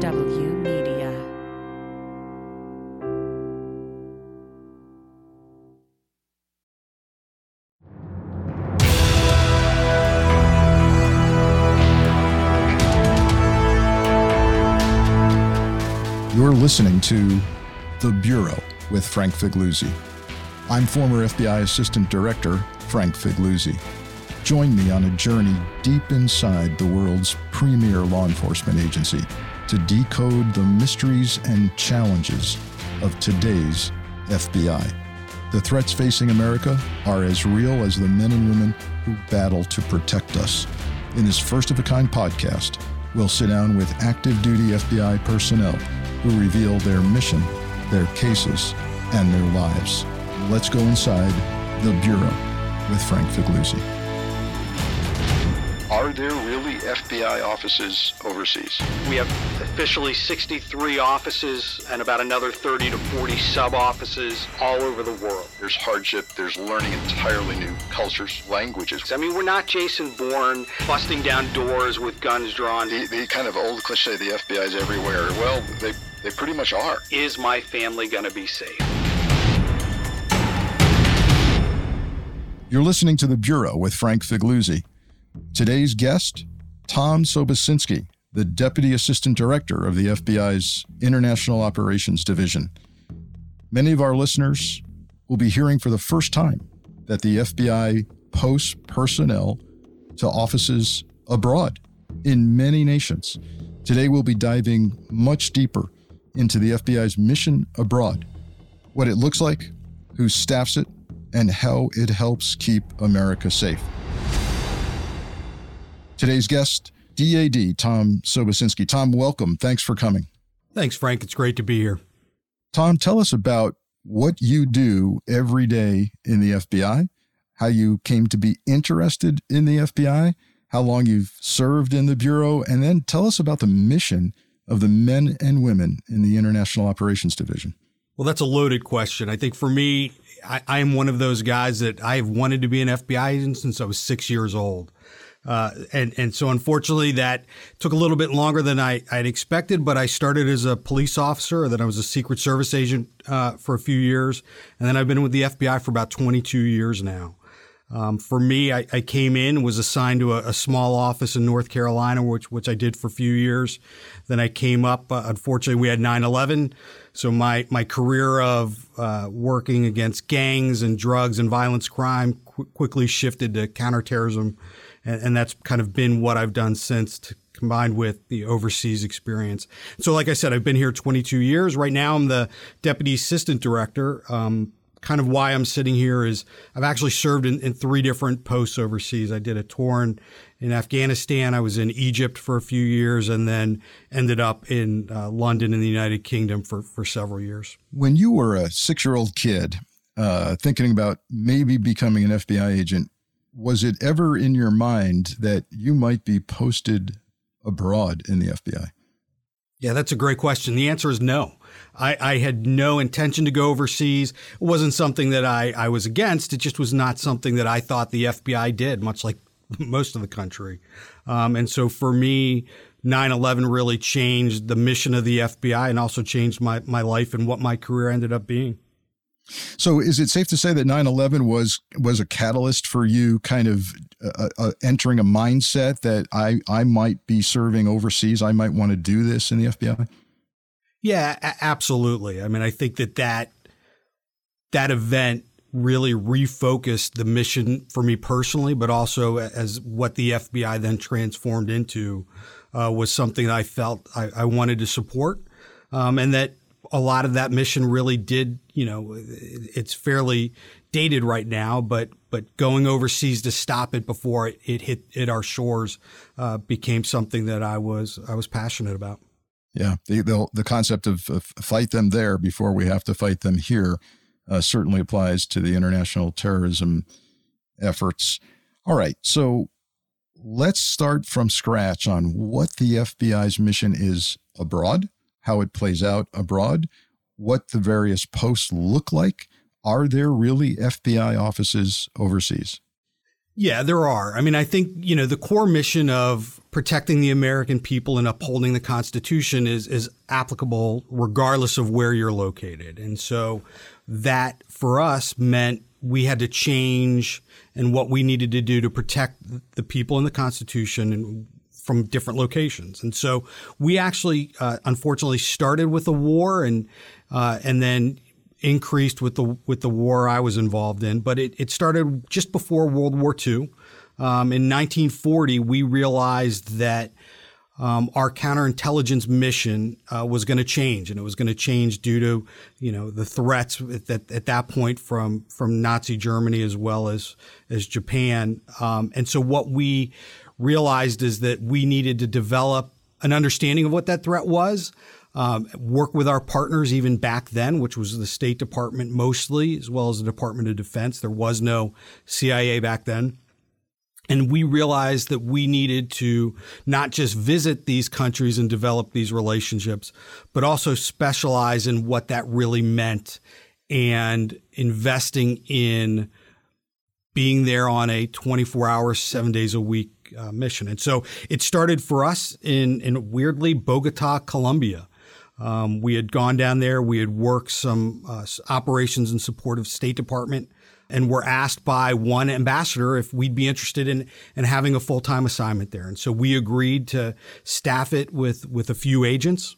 MHW Media. You're listening to The Bureau with Frank Figliuzzi. I'm former FBI Assistant Director Frank Figliuzzi. Join me on a journey deep inside the world's premier law enforcement agency to decode the mysteries and challenges of today's FBI. The threats facing America are as real as the men and women who battle to protect us. In this first of a kind podcast, we'll sit down with active duty FBI personnel who reveal their mission, their cases, and their lives. Let's go inside the Bureau with Frank Figliuzzi. Are there really FBI offices overseas? We have officially 63 offices and about another 30 to 40 sub offices all over the world. There's hardship, there's learning entirely new cultures, languages. I mean, we're not Jason Bourne busting down doors with guns drawn. The, the kind of old cliche, the FBI is everywhere. Well, they, they pretty much are. Is my family going to be safe? You're listening to The Bureau with Frank Figliuzzi. Today's guest, Tom Sobocinski, the Deputy Assistant Director of the FBI's International Operations Division. Many of our listeners will be hearing for the first time that the FBI posts personnel to offices abroad in many nations. Today, we'll be diving much deeper into the FBI's mission abroad, what it looks like, who staffs it, and how it helps keep America safe. Today's guest, DAD Tom Sobocinski. Tom, welcome. Thanks for coming. Thanks, Frank. It's great to be here. Tom, tell us about what you do every day in the FBI, how you came to be interested in the FBI, how long you've served in the Bureau, and then tell us about the mission of the men and women in the International Operations Division. Well, that's a loaded question. I think for me, I, I am one of those guys that I have wanted to be an FBI agent since I was six years old. Uh, and and so unfortunately that took a little bit longer than I I'd expected. But I started as a police officer, then I was a Secret Service agent uh, for a few years, and then I've been with the FBI for about 22 years now. Um, for me, I, I, came in, was assigned to a, a, small office in North Carolina, which which I did for a few years. Then I came up. Uh, unfortunately, we had 9/11, so my my career of uh, working against gangs and drugs and violence crime qu- quickly shifted to counterterrorism and, and that's kind of been what I've done since. To, combined with the overseas experience. So, like I said, I've been here 22 years. Right now, I'm the deputy assistant director. Um, kind of why I'm sitting here is I've actually served in, in, three different posts overseas. I did a tour in, in, Afghanistan. I was in Egypt for a few years and then ended up in uh, London in the United Kingdom for, for several years. When you were a six year old kid, uh, thinking about maybe becoming an FBI agent, was it ever in your mind that you might be posted abroad in the FBI? Yeah, that's a great question. The answer is no. I, I, had no intention to go overseas. It wasn't something that I, I was against. It just was not something that I thought the FBI did, much like most of the country. Um, and so for me, 9 11 really changed the mission of the FBI and also changed my, my life and what my career ended up being. So, is it safe to say that 9/11 was was a catalyst for you, kind of uh, uh, entering a mindset that I I might be serving overseas, I might want to do this in the FBI? Yeah, a- absolutely. I mean, I think that that that event really refocused the mission for me personally, but also as what the FBI then transformed into uh, was something I felt I, I wanted to support, um, and that a lot of that mission really did, you know, it's fairly dated right now, but but going overseas to stop it before it, it hit our shores uh, became something that I was I was passionate about. Yeah, the the, the concept of, of, fight them there before we have to fight them here uh, certainly applies to the international terrorism efforts. All right, so let's start from scratch on what the FBI's mission is abroad how it plays out abroad, what the various posts look like. Are there really FBI offices overseas? Yeah, there are. I mean, I think, you know, the core mission of protecting the American people and upholding the Constitution is, is applicable regardless of where you're located. And so that for us meant we had to change and what we needed to do to protect the people in the Constitution and from different locations. And so we actually, uh, unfortunately, started with a war and uh, and then increased with the with the war I was involved in. But it, it started just before World War II. Um, in 1940, we realized that um, our counterintelligence mission uh, was going to change, and it was going to change due to you know the threats at, at, at, that point from from Nazi Germany as well as as Japan. Um, and so what we realized is that we needed to develop an understanding of what that threat was. Um, work with our partners even back then, which was the State Department mostly, as well as the Department of Defense. There was no CIA back then. And we realized that we needed to not just visit these countries and develop these relationships, but also specialize in what that really meant and investing in being there on a 24 hour, seven days a week uh, mission. And so it started for us in, in weirdly Bogota, Colombia. Um, we had gone down there. We had worked some uh, operations in support of State Department and were asked by one ambassador if we'd be interested in, in having a full time assignment there. And so we agreed to staff it with, with a few agents.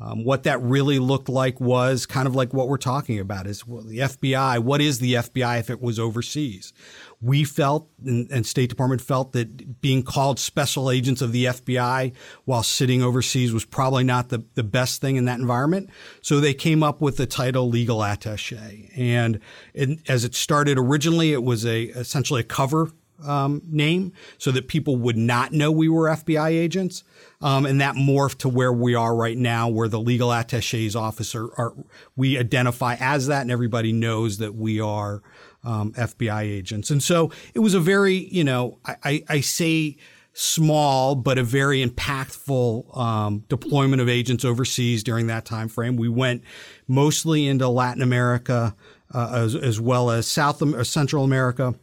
Um, what that really looked like was kind of like what we're talking about is well, the FBI. What is the FBI if it was overseas? We felt, and, and, State Department felt, that being called special agents of the FBI while sitting overseas was probably not the, the best thing in that environment. So they came up with the title legal attache. And it, as it started originally, it was a essentially a cover um, name so that people would not know we were FBI agents. Um, and that morphed to where we are right now, where the legal attaches officer are, we identify as that and everybody knows that we are um, FBI agents. And so it was a very, you know, I, I, I say small but a very impactful um, deployment of agents overseas during that time frame. We went mostly into Latin America uh, as, as well as South or Central America,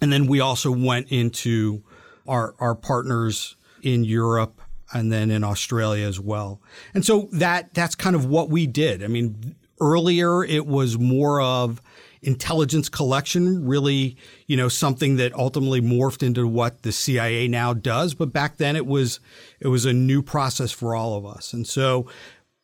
and then we also went into our our partners in Europe and then in Australia as well. And so that that's kind of what we did. I mean, earlier it was more of intelligence collection, really, you know, something that ultimately morphed into what the CIA now does. But back then it was, it was a new process for all of us. And so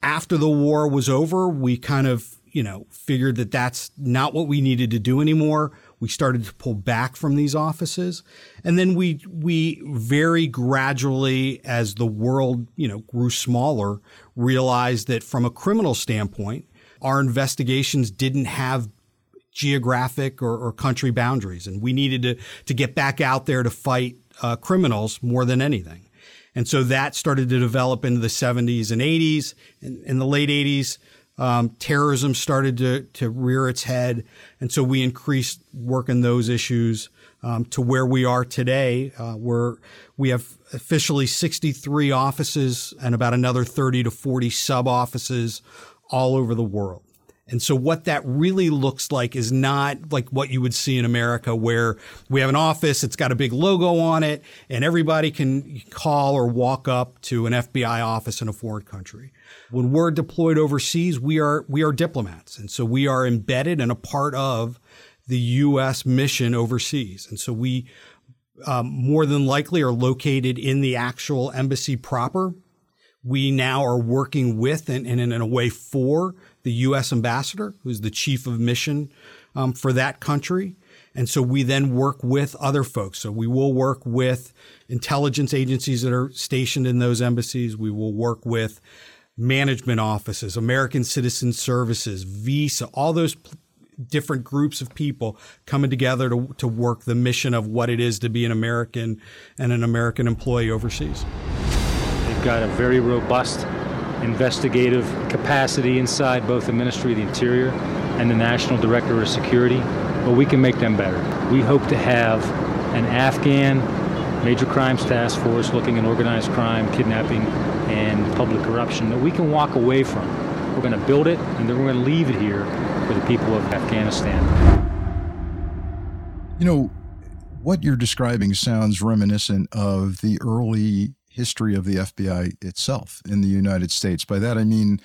after the war was over, we kind of, you know, figured that that's not what we needed to do anymore. We started to pull back from these offices. And then we, we very gradually, as the world, you know, grew smaller, realized that from a criminal standpoint, our investigations didn't have geographic or, or country boundaries. And we needed to, to get back out there to fight uh, criminals more than anything. And so that started to develop into the 70s and 80s. and in the late 80s, um, terrorism started to, to rear its head. And so we increased work in those issues um, to where we are today, uh, where we have officially 63 offices and about another 30 to 40 sub offices all over the world. And so what that really looks like is not like what you would see in America where we have an office, it's got a big logo on it, and everybody can call or walk up to an FBI office in a foreign country. When we're deployed overseas, we are we are diplomats. And so we are embedded and a part of the US mission overseas. And so we um, more than likely are located in the actual embassy proper. We now are working with and, and in a way for the U.S. ambassador, who's the chief of mission um, for that country. And so we then work with other folks. So we will work with intelligence agencies that are stationed in those embassies. We will work with management offices, American Citizen Services, Visa, all those different groups of people coming together to, to work the mission of what it is to be an American and an American employee overseas. They've got a very robust investigative capacity inside both the Ministry of the Interior and the National Directorate of Security, but we can make them better. We hope to have an Afghan major crimes task force looking at organized crime, kidnapping, and public corruption that we can walk away from. We're going to build it, and then we're going to leave it here for the people of Afghanistan. You know, what you're describing sounds reminiscent of the early history of the FBI itself in the United States. By that, I mean,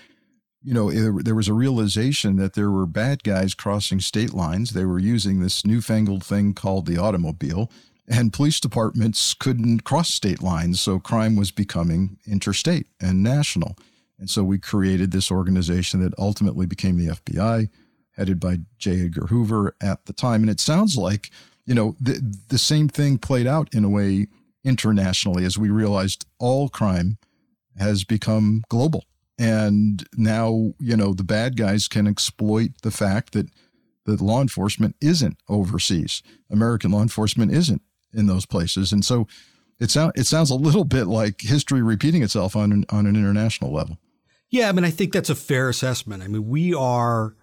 you know, there was a realization that there were bad guys crossing state lines. They were using this newfangled thing called the automobile, and police departments couldn't cross state lines. So crime was becoming interstate and national. And so we created this organization that ultimately became the FBI, headed by J. Edgar Hoover at the time. And it sounds like, you know, the, the same thing played out in a way internationally as we realized all crime has become global. And now, you know, the bad guys can exploit the fact that that law enforcement isn't overseas. American law enforcement isn't in those places. And so it sounds it sounds a little bit like history repeating itself on an, on an international level. Yeah, I mean, I think that's a fair assessment. I mean, we are.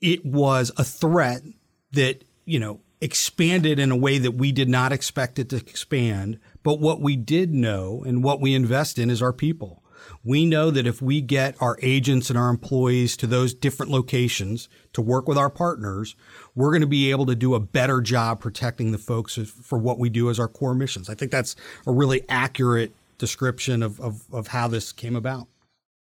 It was a threat that you know expanded in a way that we did not expect it to expand. But what we did know and what we invest in is our people. We know that if we get our agents and our employees to those different locations to work with our partners, we're going to be able to do a better job protecting the folks for what we do as our core missions. I think that's a really accurate description of, of, of how this came about.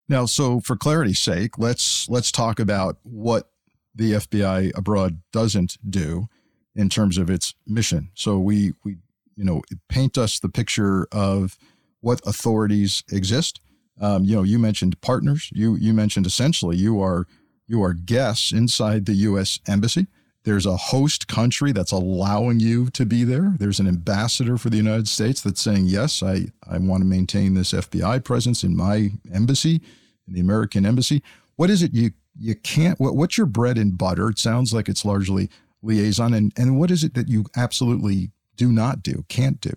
Now, so for clarity's sake, let's let's talk about what the FBI abroad doesn't do in terms of its mission. So we we you know paint us the picture of what authorities exist. Um, you know, you mentioned partners. You you mentioned essentially you are you are guests inside the U.S. embassy. There's a host country that's allowing you to be there. There's an ambassador for the United States that's saying, yes, I, I want to maintain this FBI presence in my embassy, in the American embassy. What is it you you can't what, what's your bread and butter? It sounds like it's largely liaison and, and what is it that you absolutely do not do, can't do?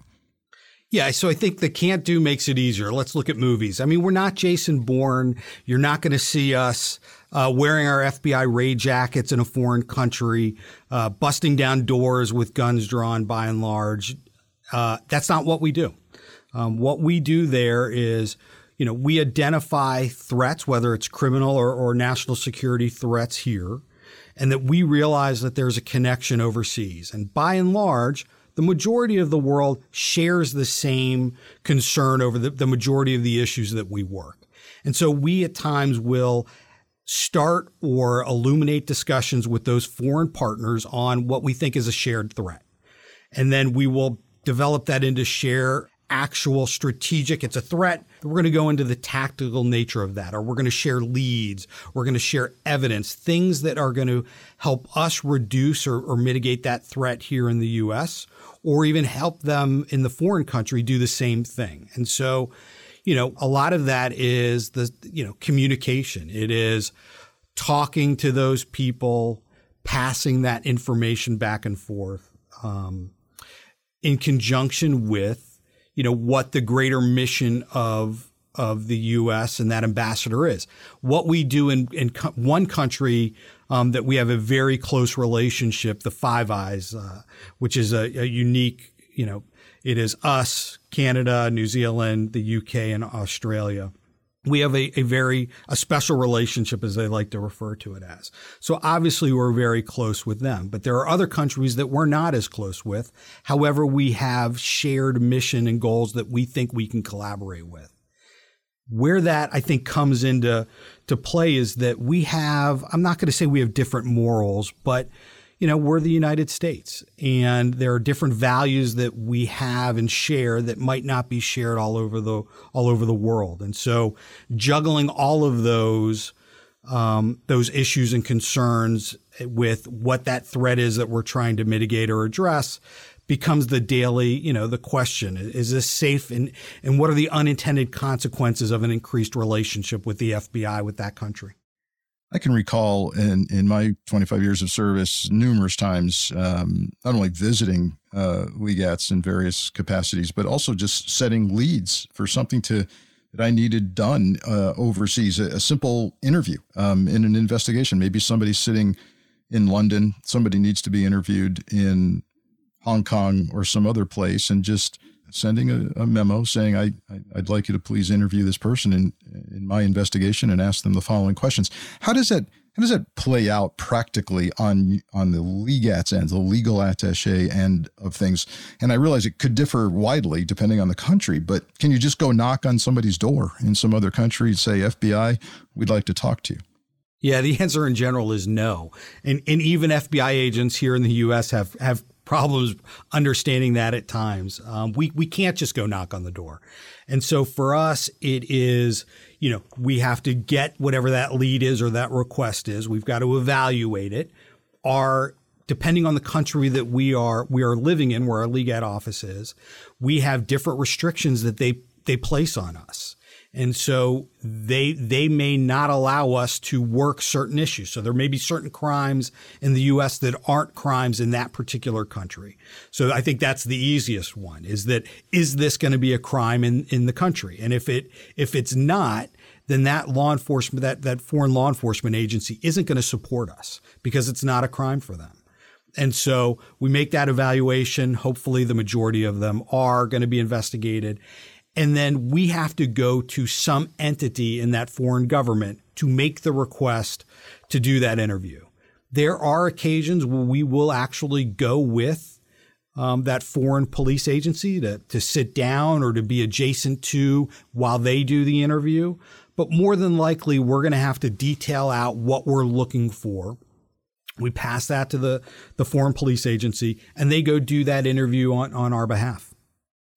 Yeah, so I think the can't do makes it easier. Let's look at movies. I mean, we're not Jason Bourne. You're not going to see us uh, wearing our FBI raid jackets in a foreign country, uh, busting down doors with guns drawn by and large. Uh, that's not what we do. Um, what we do there is, you know, we identify threats, whether it's criminal or, or national security threats here, and that we realize that there's a connection overseas. And by and large, the majority of the world shares the same concern over the, the majority of the issues that we work. And so we at times will start or illuminate discussions with those foreign partners on what we think is a shared threat. And then we will develop that into share actual strategic, it's a threat. We're going to go into the tactical nature of that, or we're going to share leads. We're going to share evidence, things that are going to help us reduce or, or mitigate that threat here in the U.S or even help them in the foreign country do the same thing. And so, you know, a lot of that is the, you know, communication. It is talking to those people, passing that information back and forth, um, in conjunction with, you know, what the greater mission of of the U.S. and that ambassador is. What we do in, in co- one country um, that we have a very close relationship, the Five Eyes, uh, which is a, a, unique, you know, it is us, Canada, New Zealand, the UK, and Australia. We have a, a very a special relationship, as they like to refer to it as. So obviously, we're very close with them. But there are other countries that we're not as close with. However, we have shared mission and goals that we think we can collaborate with where that I think comes into to play is that we have I'm not going to say we have different morals, but you know, we're the United States and there are different values that we have and share that might not be shared all over the all over the world. And so juggling all of those um, those issues and concerns with what that threat is that we're trying to mitigate or address becomes the daily, you know, the question is this safe and, and what are the unintended consequences of an increased relationship with the FBI with that country? I can recall in, in my 25 years of service numerous times, um, not only visiting uh, in various capacities, but also just setting leads for something to that I needed done uh, overseas. A, a, simple interview um, in an investigation. Maybe somebody's sitting in London, somebody needs to be interviewed in Hong Kong or some other place and just sending a, a memo saying, I, I, would like you to please interview this person in, in my investigation and ask them the following questions. How does that, How does that play out practically on on the legats end, the legal attaché end of things? And I realize it could differ widely depending on the country, but can you just go knock on somebody's door in some other country and say, FBI, we'd like to talk to you? Yeah, the answer in general is no. And and even FBI agents here in the US have have problems understanding that at times. Um, we we can't just go knock on the door. And so for us, it is, you know, we have to get whatever that lead is or that request is. We've got to evaluate it. Our depending on the country that we are we are living in, where our legat office is, we have different restrictions that they they place on us. And so they they may not allow us to work certain issues. So there may be certain crimes in the US that aren't crimes in that particular country. So I think that's the easiest one is that is this going to be a crime in, in the country? And if it if it's not, then that law enforcement that that foreign law enforcement agency isn't going to support us because it's not a crime for them. And so we make that evaluation. Hopefully the majority of them are going to be investigated. And then we have to go to some entity in that foreign government to make the request to do that interview. There are occasions where we will actually go with um, that foreign police agency to, to sit down or to be adjacent to while they do the interview. But more than likely, we're going to have to detail out what we're looking for. We pass that to the, the foreign police agency and they go do that interview on, on our behalf.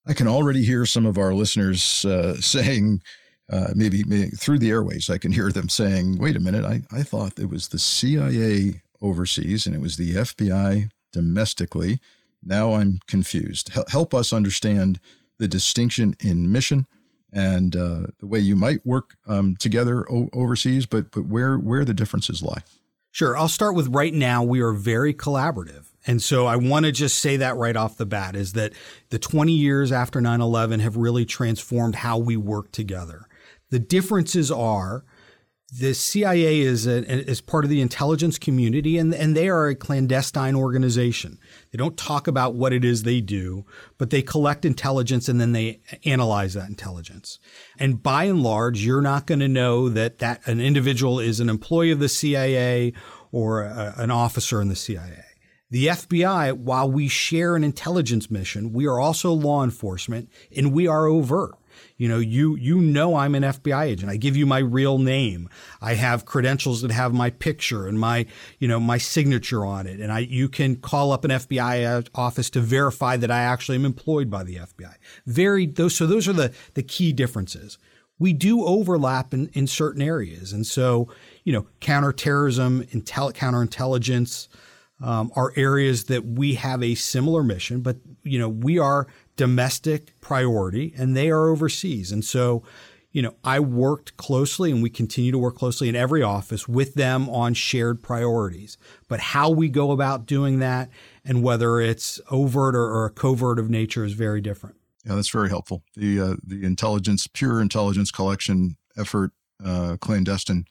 I can already hear some of our listeners uh, saying, uh, maybe, maybe, through the airways, I can hear them saying, wait a minute, I, I thought it was the CIA overseas and it was the FBI domestically. Now I'm confused. H- help us understand the distinction in mission and uh, the way you might work um, together o- overseas, but, but where, where the differences lie. Sure. I'll start with right now, we are very collaborative. And so I want to just say that right off the bat is that the 20 years after 9 11 have really transformed how we work together. The differences are the CIA is, a, is part of the intelligence community and, and they are a clandestine organization. They don't talk about what it is they do, but they collect intelligence and then they analyze that intelligence. And by and large, you're not going to know that, that an individual is an employee of the CIA or a, an officer in the CIA. The FBI, while we share an intelligence mission, we are also law enforcement and we are overt. You know, you, you know, I'm an FBI agent. I give you my real name. I have credentials that have my picture and my, you know, my signature on it. And I, you can call up an FBI office to verify that I actually am employed by the FBI. Very, those, so those are the, the key differences. We do overlap in, in certain areas. And so, you know, counterterrorism, intel, counterintelligence, um, are areas that we have a similar mission, but you know we are domestic priority and they are overseas, and so you know I worked closely and we continue to work closely in every office with them on shared priorities. But how we go about doing that and whether it's overt or, or covert of nature is very different. Yeah, that's very helpful. The uh, the intelligence, pure intelligence collection effort, uh, clandestine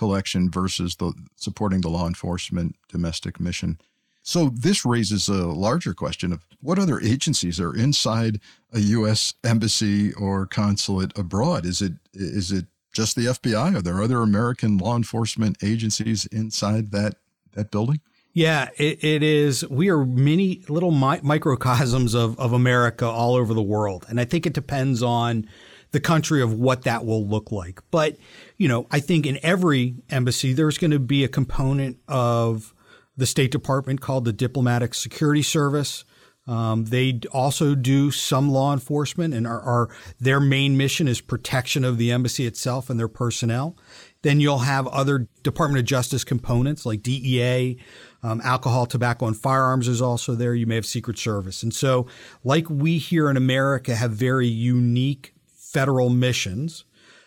collection versus the supporting the law enforcement domestic mission. So this raises a larger question of what other agencies are inside a U.S. embassy or consulate abroad? Is it is it just the FBI? Are there other American law enforcement agencies inside that that building? Yeah, it, it is. We are many little mi- microcosms of, of America all over the world. And I think it depends on the country of what that will look like. But you know, I think in every embassy, there's going to be a component of the State Department called the Diplomatic Security Service. Um, they also do some law enforcement, and are, are, their main mission is protection of the embassy itself and their personnel. Then you'll have other Department of Justice components like DEA, um, alcohol, tobacco, and firearms is also there. You may have Secret Service, and so like we here in America have very unique federal missions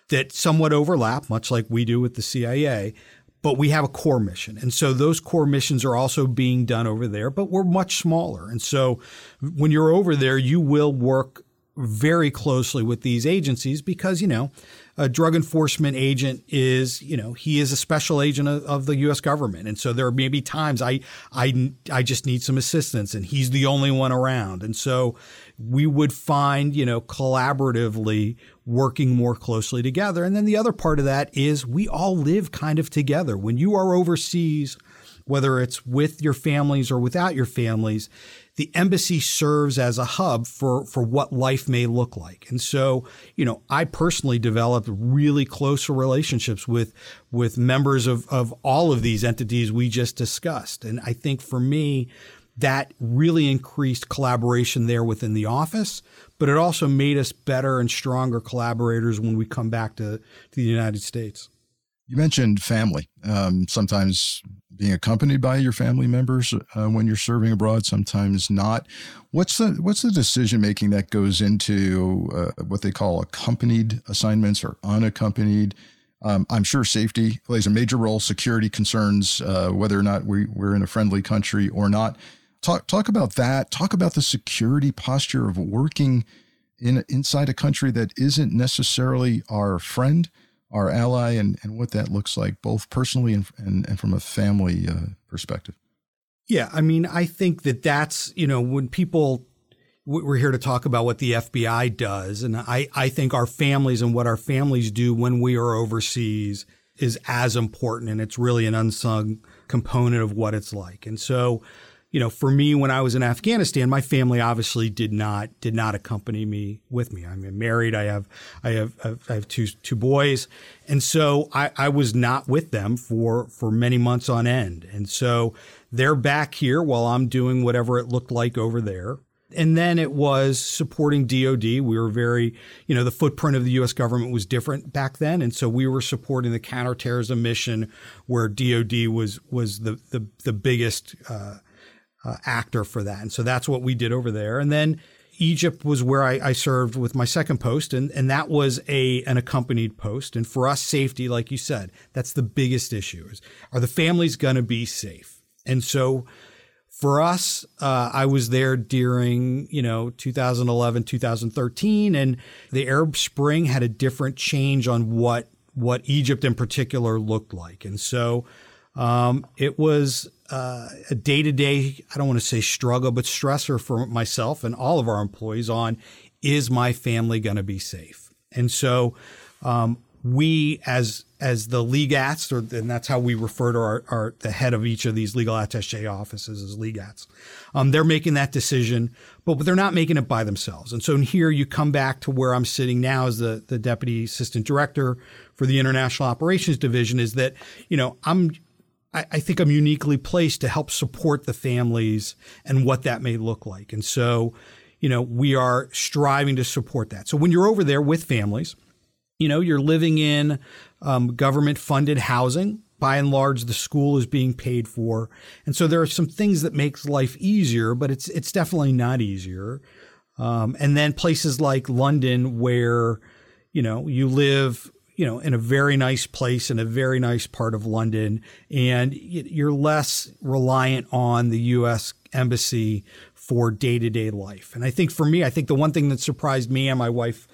that somewhat overlap, much like we do with the CIA, but we have a core mission. And so those core missions are also being done over there, but we're much smaller. And so when you're over there, you will work very closely with these agencies because, you know, a drug enforcement agent is, you know, he is a special agent of, of, the U.S. government, and so there may be times I, I, I just need some assistance, and he's the only one around, and so we would find, you know, collaboratively working more closely together. And then the other part of that is we all live kind of together. When you are overseas, whether it's with your families or without your families, the embassy serves as a hub for, for what life may look like. And so, you know, I personally developed really close relationships with, with members of, of all of these entities we just discussed. And I think for me, that really increased collaboration there within the office, but it also made us better and stronger collaborators when we come back to, to the United States. You mentioned family. Um, sometimes being accompanied by your family members uh, when you're serving abroad, sometimes not. What's the what's the decision making that goes into uh, what they call accompanied assignments or unaccompanied? Um, I'm sure safety plays a major role. Security concerns, uh, whether or not we, we're in a friendly country or not. Talk talk about that. Talk about the security posture of working in inside a country that isn't necessarily our friend our ally and, and what that looks like, both personally and, and, and from a family uh, perspective. Yeah, I mean, I think that that's, you know, when people, we're here to talk about what the FBI does. And I, I think our families and what our families do when we are overseas is as important. And it's really an unsung component of what it's like. And so, you know, for me, when I was in Afghanistan, my family obviously did not did not accompany me with me. I'm married. I have I have I have two two boys, and so I, I was not with them for for many months on end. And so they're back here while I'm doing whatever it looked like over there. And then it was supporting DOD. We were very, you know, the footprint of the U.S. government was different back then, and so we were supporting the counterterrorism mission, where DOD was was the the, the biggest. Uh, uh, actor for that. And so that's what we did over there. And then Egypt was where I, I, served with my second post, and, and that was a an accompanied post. And for us, safety, like you said, that's the biggest issue: is are the families going to be safe? And so for us, uh, I was there during you know 2011, 2013, and the Arab Spring had a different change on what what Egypt in particular looked like, and so um, it was uh, a day to day, I don't want to say struggle, but stressor for myself and all of our employees on is my family going to be safe? And so um, we, as as the legats, or and that's how we refer to our, our the head of each of these legal attaché offices as legats. Um, they're making that decision, but they're not making it by themselves. And so in here you come back to where I'm sitting now as the the deputy assistant director for the international operations division. Is that you know I'm I, I think I'm uniquely placed to help support the families and what that may look like. And so, you know, we are striving to support that. So when you're over there with families, you know, you're living in um, government funded housing. By and large, the school is being paid for, and so there are some things that makes life easier, but it's it's definitely not easier. Um, and then places like London, where you know you live you know, in a very nice place in a very nice part of London, and you're less reliant on the U.S. embassy for day to day life. And I think for me, I think the one thing that surprised me and my wife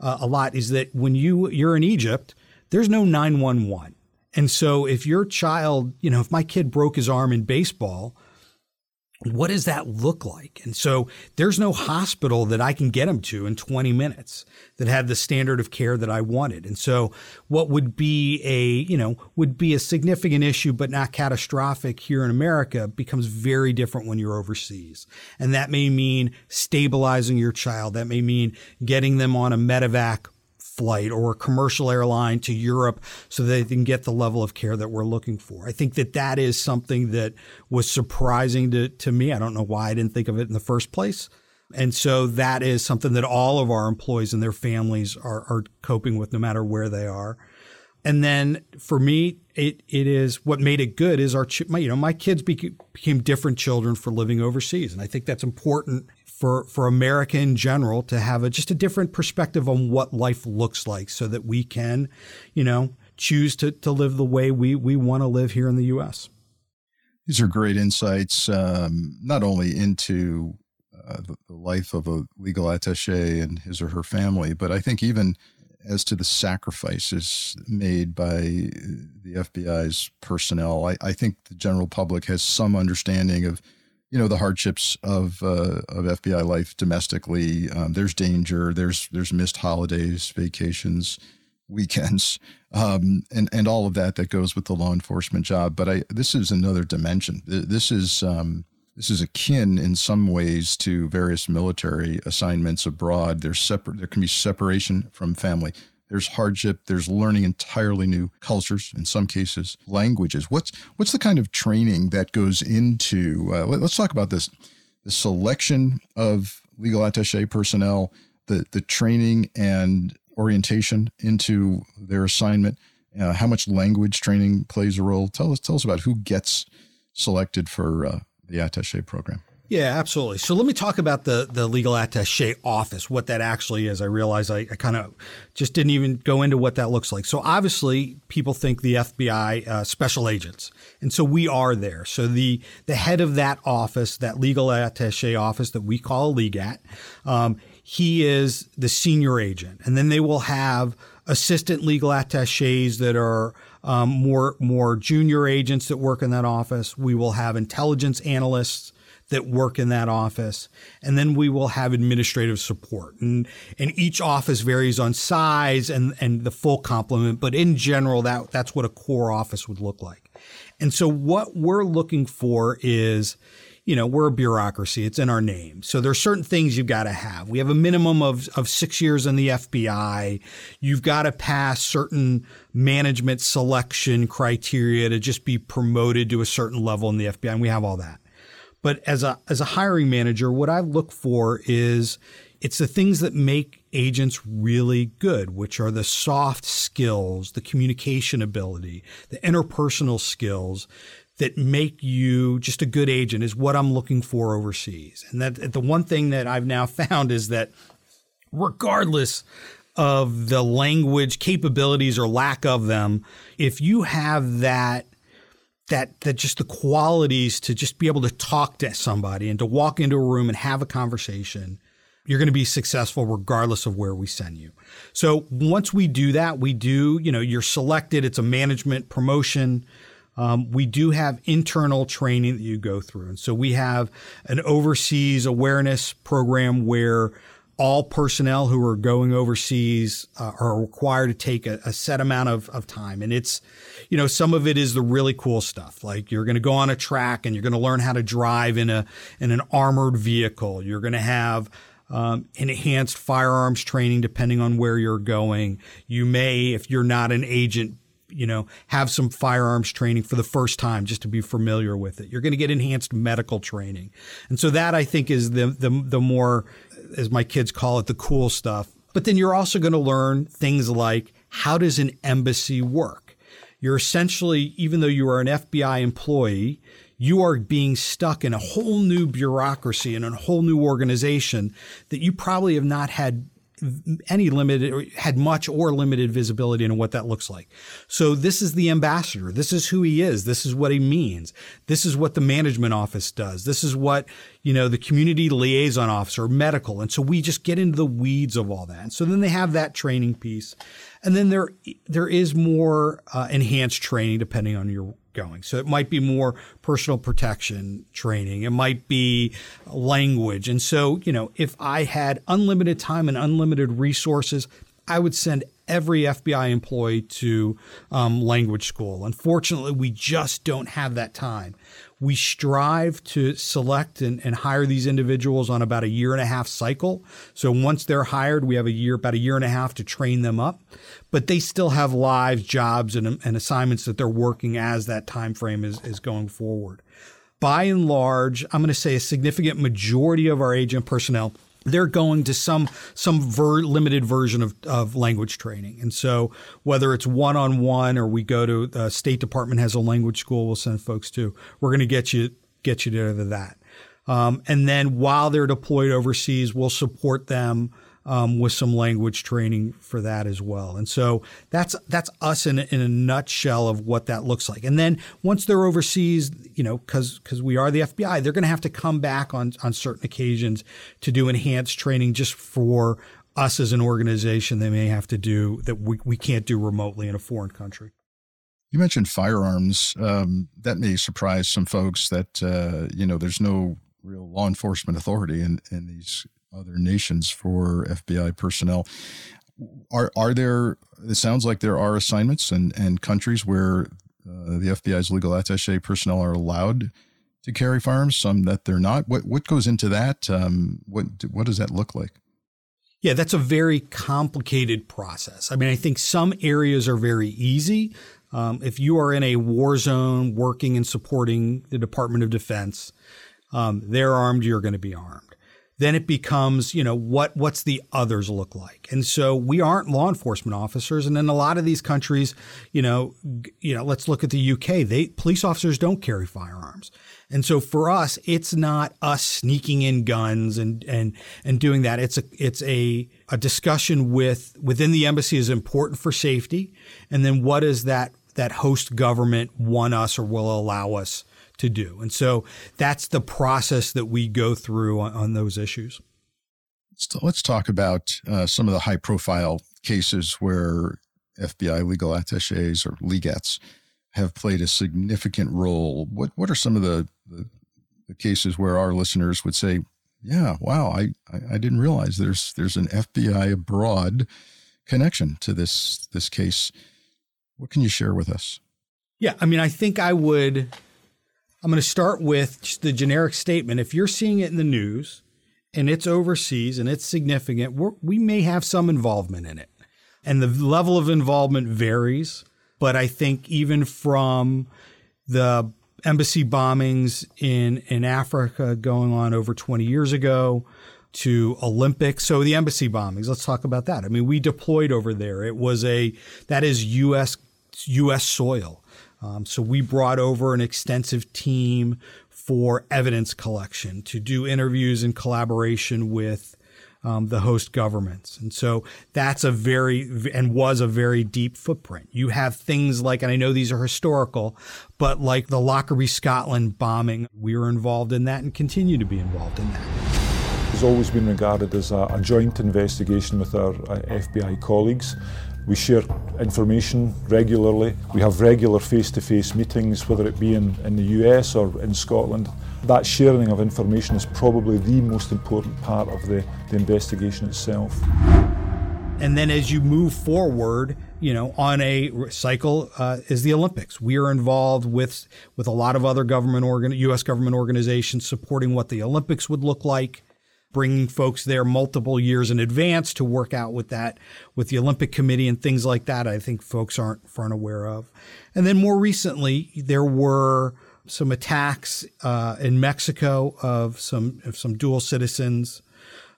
uh, a lot is that when you you're in Egypt, there's no 911. And so if your child, you know, if my kid broke his arm in baseball, what does that look like? And so there's no hospital that I can get him to in 20 minutes that had the standard of care that I wanted. And so what would be a, you know, would be a significant issue, but not catastrophic here in America becomes very different when you're overseas. And that may mean stabilizing your child. That may mean getting them on a medevac flight or a commercial airline to Europe so they can get the level of care that we're looking for. I think that that is something that was surprising to, to me. I don't know why I didn't think of it in the first place. And so that is something that all of our employees and their families are, are coping with no matter where they are. And then for me, it, it is what made it good is our, my, you know, my kids became, became different children for living overseas. And I think that's important for for America in general to have a, just a different perspective on what life looks like, so that we can, you know, choose to to live the way we we want to live here in the U.S. These are great insights, um, not only into uh, uh, the, life of a legal attaché and his or her family, but I think even as to the sacrifices made by the FBI's personnel, I, I, think the general public has some understanding of, you know, the hardships of uh, of FBI life domestically. Um, there's danger. There's there's missed holidays, vacations, weekends, um, and and all of that that goes with the law enforcement job. But I this is another dimension. This is um, this is akin in some ways to various military assignments abroad. There's separate. There can be separation from family. There's hardship. There's learning entirely new cultures. In some cases, languages. What's what's the kind of training that goes into? Uh, let, us talk about this: the selection of legal attaché personnel, the the training and orientation into their assignment. Uh, how much language training plays a role? Tell us tell us about who gets selected for uh, the attaché program. Yeah, absolutely. So let me talk about the the legal attaché office, what that actually is. I realize I, I kind of just didn't even go into what that looks like. So obviously, people think the FBI uh, special agents, and so we are there. So the the head of that office, that legal attaché office that we call a LEGAT, um, he is the senior agent, and then they will have assistant legal attachés that are um, more more junior agents that work in that office. We will have intelligence analysts that work in that office, and then we will have administrative support. and And each office varies on size and and the full complement, but in general, that that's what a core office would look like. And so, what we're looking for is you know, we're a bureaucracy. It's in our name. So there are certain things you've got to have. We have a minimum of, of six years in the FBI. You've got to pass certain management selection criteria to just be promoted to a certain level in the FBI. And we have all that. But as a, as a hiring manager, what I look for is it's the things that make agents really good, which are the soft skills, the communication ability, the interpersonal skills that make you just a good agent is what I'm looking for overseas. And that the one thing that I've now found is that regardless of the language capabilities or lack of them, if you have that that that just the qualities to just be able to talk to somebody and to walk into a room and have a conversation, you're going to be successful regardless of where we send you. So once we do that, we do, you know, you're selected, it's a management promotion. Um, we do have internal training that you go through. And so we have an overseas awareness program where all personnel who are going overseas uh, are required to take a, a, set amount of, of time. And it's, you know, some of it is the really cool stuff. Like you're going to go on a track and you're going to learn how to drive in a, in an armored vehicle. You're going to have, um, enhanced firearms training depending on where you're going. You may, if you're not an agent, you know, have some firearms training for the first time just to be familiar with it. You're going to get enhanced medical training. And so that I think is the, the, the more, as my kids call it, the cool stuff. But then you're also going to learn things like how does an embassy work? You're essentially, even though you are an FBI employee, you are being stuck in a whole new bureaucracy and a whole new organization that you probably have not had any limited or had much or limited visibility into what that looks like. So this is the ambassador. This is who he is. This is what he means. This is what the management office does. This is what, you know, the community liaison officer, medical. And so we just get into the weeds of all that. And so then they have that training piece. And then there, there is more uh, enhanced training depending on your going. So it might be more personal protection training. It might be language. And so, you know, if I had unlimited time and unlimited resources, I would send every FBI employee to um, language school. Unfortunately, we just don't have that time. We strive to select and, and, hire these individuals on about a year and a half cycle. So once they're hired, we have a year, about a year and a half to train them up. But they still have lives, jobs, and, and assignments that they're working as that time frame is, is going forward. By and large, I'm going to say a significant majority of our agent personnel they're going to some some ver- limited version of, of language training. And so whether it's one on one or we go to the State Department has a language school, we'll send folks to. We're going to get you get you to that. Um, and then while they're deployed overseas, we'll support them um, with some language training for that as well. And so that's that's us in in a nutshell of what that looks like. And then once they're overseas, you know, because because we are the FBI, they're going to have to come back on on certain occasions to do enhanced training just for us as an organization. They may have to do that we, we can't do remotely in a foreign country. You mentioned firearms. Um, that may surprise some folks that uh, you know there's no real law enforcement authority in, in these other nations for FBI personnel. Are are there? It sounds like there are assignments and and countries where uh, the FBI's legal attaché personnel are allowed to carry firearms. Some that they're not. What what goes into that? Um, what what does that look like? Yeah, that's a very complicated process. I mean, I think some areas are very easy. Um, if you are in a war zone working and supporting the Department of Defense, um, they're armed, you're going to be armed then it becomes, you know, what what's the others look like? And so we aren't law enforcement officers, and in a lot of these countries, you know, you know, let's look at the UK. They police officers don't carry firearms. And so for us, it's not us sneaking in guns and and and doing that. It's a it's a a discussion with within the embassy is important for safety, and then what is that that host government want us or will allow us to do. And so that's the process that we go through on, on those issues. So let's talk about uh, some of the high profile cases where FBI legal attaches or legats have played a significant role. What what are some of the, the, the cases where our listeners would say, "Yeah, wow, I, I, I didn't realize there's there's an FBI abroad connection to this this case." What can you share with us? Yeah, I mean, I think I would I'm going to start with the generic statement. If you're seeing it in the news and it's overseas and it's significant, we may have some involvement in it. And the level of involvement varies. But I think even from the embassy bombings in, in Africa going on over 20 years ago to Olympics. So the embassy bombings, let's talk about that. I mean, we deployed over there. It was a, that is U.S. U.S. soil. Um, so we brought over an extensive team for evidence collection to do interviews in collaboration with um, the host governments. And so that's a very, and was a very deep footprint. You have things like, and I know these are historical, but like the Lockerbie, Scotland bombing, we were involved in that and continue to be involved in that. It's always been regarded as a, a joint investigation with our uh, FBI colleagues. We share information regularly. We have regular face-to-face meetings, whether it be in, in the US or in Scotland. That sharing of information is probably the most important part of the, the investigation itself. And then as you move forward, you know, on a cycle uh, is the Olympics. We are involved with with a lot of other government organ, U.S. government organizations supporting what the Olympics would look like bringing folks there multiple years in advance to work out with that with the Olympic Committee and things like that. I think folks aren't aren't aware of. And then more recently, there were some attacks uh, in Mexico of some of some dual citizens,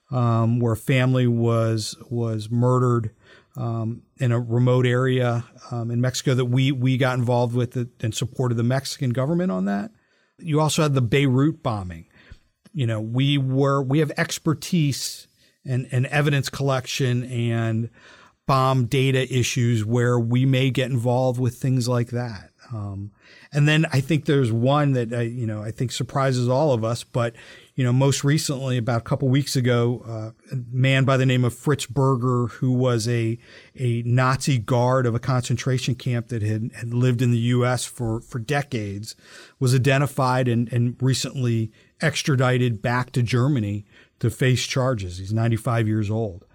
um, where a family was was murdered um, in a remote area um, in Mexico that we we got involved with and supported the Mexican government on that. You also had the Beirut bombing, you know, we were we have expertise and, and evidence collection and bomb data issues where we may get involved with things like that. Um, and then I think there's one that uh, you know I think surprises all of us, but you know most recently, about a couple weeks ago, uh, a man by the name of Fritz Berger, who was a a Nazi guard of a concentration camp that had, had lived in the U.S. for for decades, was identified and and recently extradited back to Germany to face charges. He's 95 years old.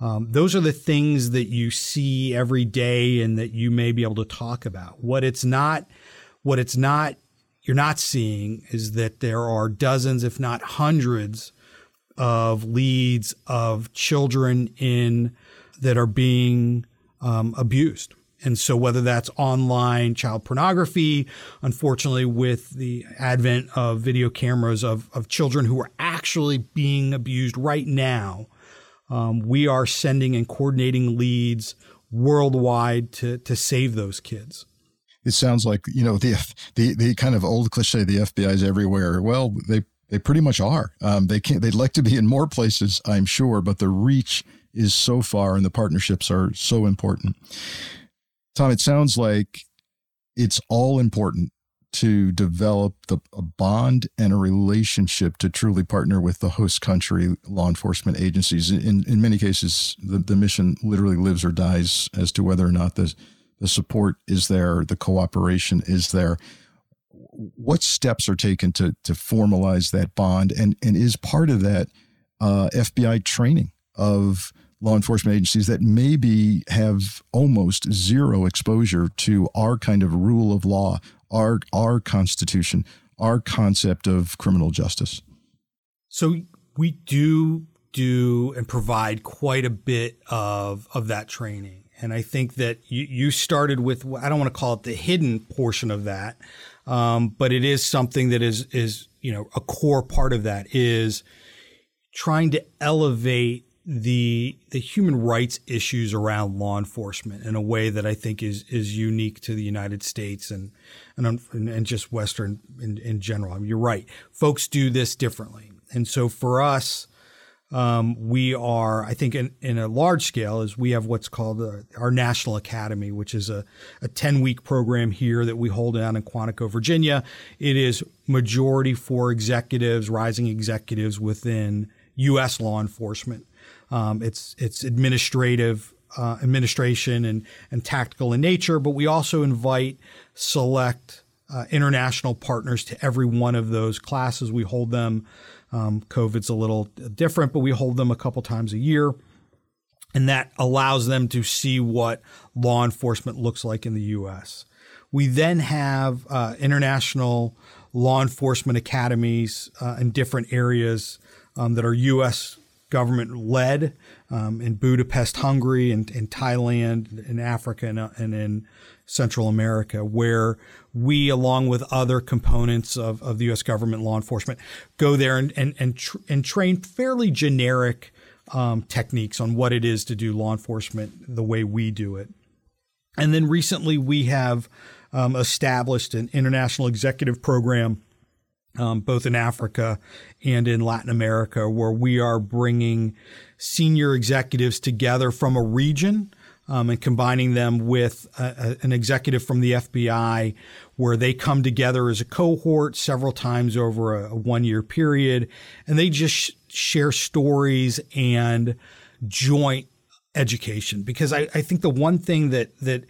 Um, those are the things that you see every day and that you may be able to talk about. What it's not, what it's not, you're not seeing is that there are dozens, if not hundreds, of leads of children in that are being um, abused. And so, whether that's online child pornography, unfortunately, with the advent of video cameras of, of children who are actually being abused right now, um, we are sending and coordinating leads worldwide to, to save those kids. It sounds like, you know, the, the, the kind of old cliche, the FBI is everywhere. Well, they, they pretty much are. Um, they can't. They'd like to be in more places, I'm sure, but the reach is so far, and the partnerships are so important. Tom, it sounds like it's all important to develop the, a bond and a relationship to truly partner with the host country law enforcement agencies. In, in many cases, the, the mission literally lives or dies as to whether or not the, the support is there, the cooperation is there. What steps are taken to, to formalize that bond? And, and is part of that uh, FBI training of law enforcement agencies that maybe have almost zero exposure to our kind of rule of law, our our constitution, our concept of criminal justice. So we do do and provide quite a bit of of that training. And I think that you, you started with I don't want to call it the hidden portion of that, um, but it is something that is is you know a core part of that is trying to elevate the the human rights issues around law enforcement in a way that I think is is unique to the United States and and and just Western in, in general. I mean, you're right. Folks do this differently, and so for us, um, we are I think in, in a large scale is we have what's called a, our National Academy, which is a a ten week program here that we hold down in Quantico, Virginia. It is majority for executives, rising executives within U.S. law enforcement. Um, it's it's administrative uh, administration and and tactical in nature, but we also invite select uh, international partners to every one of those classes. We hold them. Um, COVID's a little different, but we hold them a couple times a year. And that allows them to see what law enforcement looks like in the U.S. We then have uh, international law enforcement academies uh, in different areas um, that are U.S government led um, in Budapest, Hungary, and in Thailand, in Africa, and, uh, and, in Central America, where we, along with other components of, of the U.S. government law enforcement, go there and and and, tr- and train fairly generic um, techniques on what it is to do law enforcement the way we do it. And then recently, we have um, established an international executive program um, both in Africa and in Latin America, where we are bringing senior executives together from a region um, and combining them with a, a, an executive from the FBI, where they come together as a cohort several times over a, a one year period, and they just sh- share stories and joint education. Because I, I think the one thing that that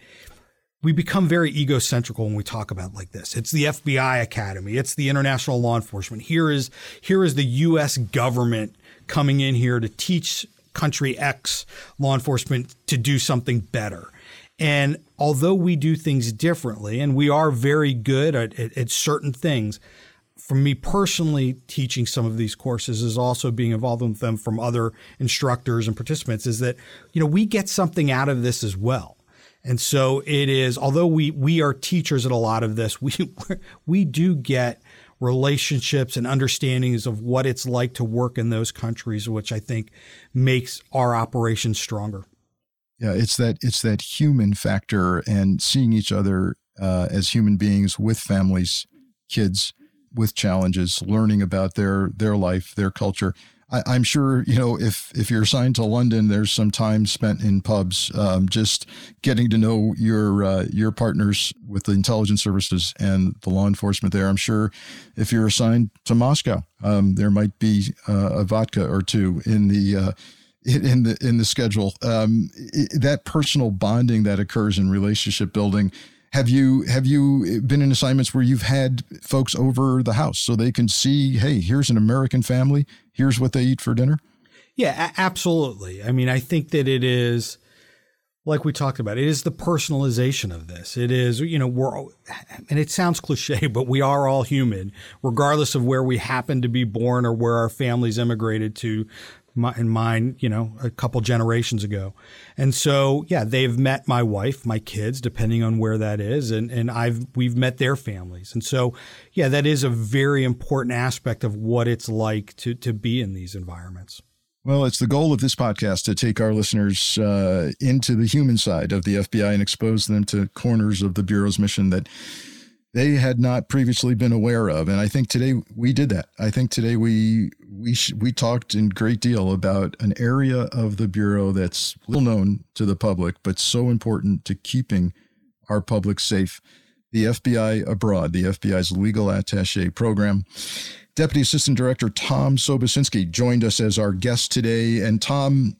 we become very egocentric when we talk about like this. It's the FBI Academy. It's the international law enforcement. Here is here is the U.S. government coming in here to teach country X law enforcement to do something better. And although we do things differently, and we are very good at, at, at certain things, for me personally, teaching some of these courses is also being involved with them from other instructors and participants. Is that you know we get something out of this as well and so it is, although we, we are teachers at a lot of this, we, we do get relationships and understandings of what it's like to work in those countries, which I think makes our operations stronger. Yeah, it's that it's that human factor and seeing each other uh, as human beings with families, kids, with challenges, learning about their their life, their culture. I, am sure you know if if you're assigned to London, there's some time spent in pubs, um, just getting to know your uh, your partners with the intelligence services and the law enforcement there. I'm sure if you're assigned to Moscow, um, there might be uh, a vodka or two in the uh, in the in the schedule. Um, it, that personal bonding that occurs in relationship building have you have you been in assignments where you've had folks over the house so they can see, hey, here's an American family, here's what they eat for dinner? Yeah, a- absolutely. I mean, I think that it is like we talked about, it is the personalization of this. It is, you know, we're, and it sounds cliche, but we are all human, regardless of where we happen to be born or where our families immigrated to my, and mine, you know, a couple generations ago. And so, yeah, they've met my wife, my kids, depending on where that is, and and I've we've met their families. And so, yeah, that is a very important aspect of what it's like to to be in these environments. Well, it's the goal of this podcast to take our listeners uh, into the human side of the FBI and expose them to corners of the bureau's mission that they had not previously been aware of. And I think today we did that. I think today we we sh- we talked in great deal about an area of the bureau that's little known to the public, but so important to keeping our public safe. The FBI abroad, the FBI's legal attaché program. Deputy Assistant Director Tom Sobocinski joined us as our guest today. And Tom,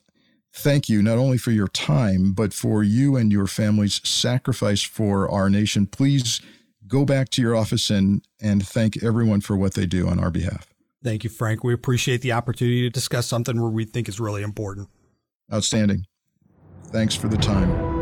thank you not only for your time, but for you and your family's sacrifice for our nation. Please go back to your office and, and thank everyone for what they do on our behalf. Thank you, Frank. We appreciate the opportunity to discuss something where we think is really important. Outstanding. Thanks for the time.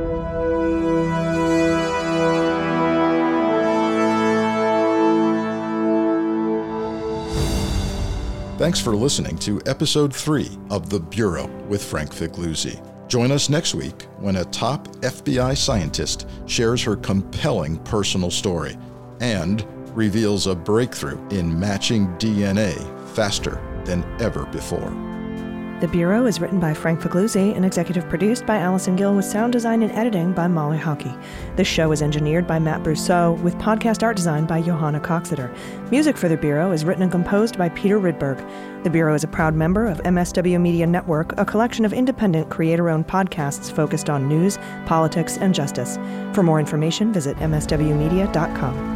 Thanks for listening to episode three of The Bureau with Frank Figliuzzi. Join us next week when a top FBI scientist shares her compelling personal story and reveals a breakthrough in matching DNA faster than ever before. The Bureau is written by Frank Figliuzzi and executive produced by Allison Gill with sound design and editing by Molly Hockey. This show is engineered by Matt Brousseau with podcast art design by Johanna Coxeter. Music for The Bureau is written and composed by Peter Rydberg. The Bureau is a proud member of MSW Media Network, a collection of independent creator owned podcasts focused on news, politics, and justice. For more information, visit MSWmedia.com.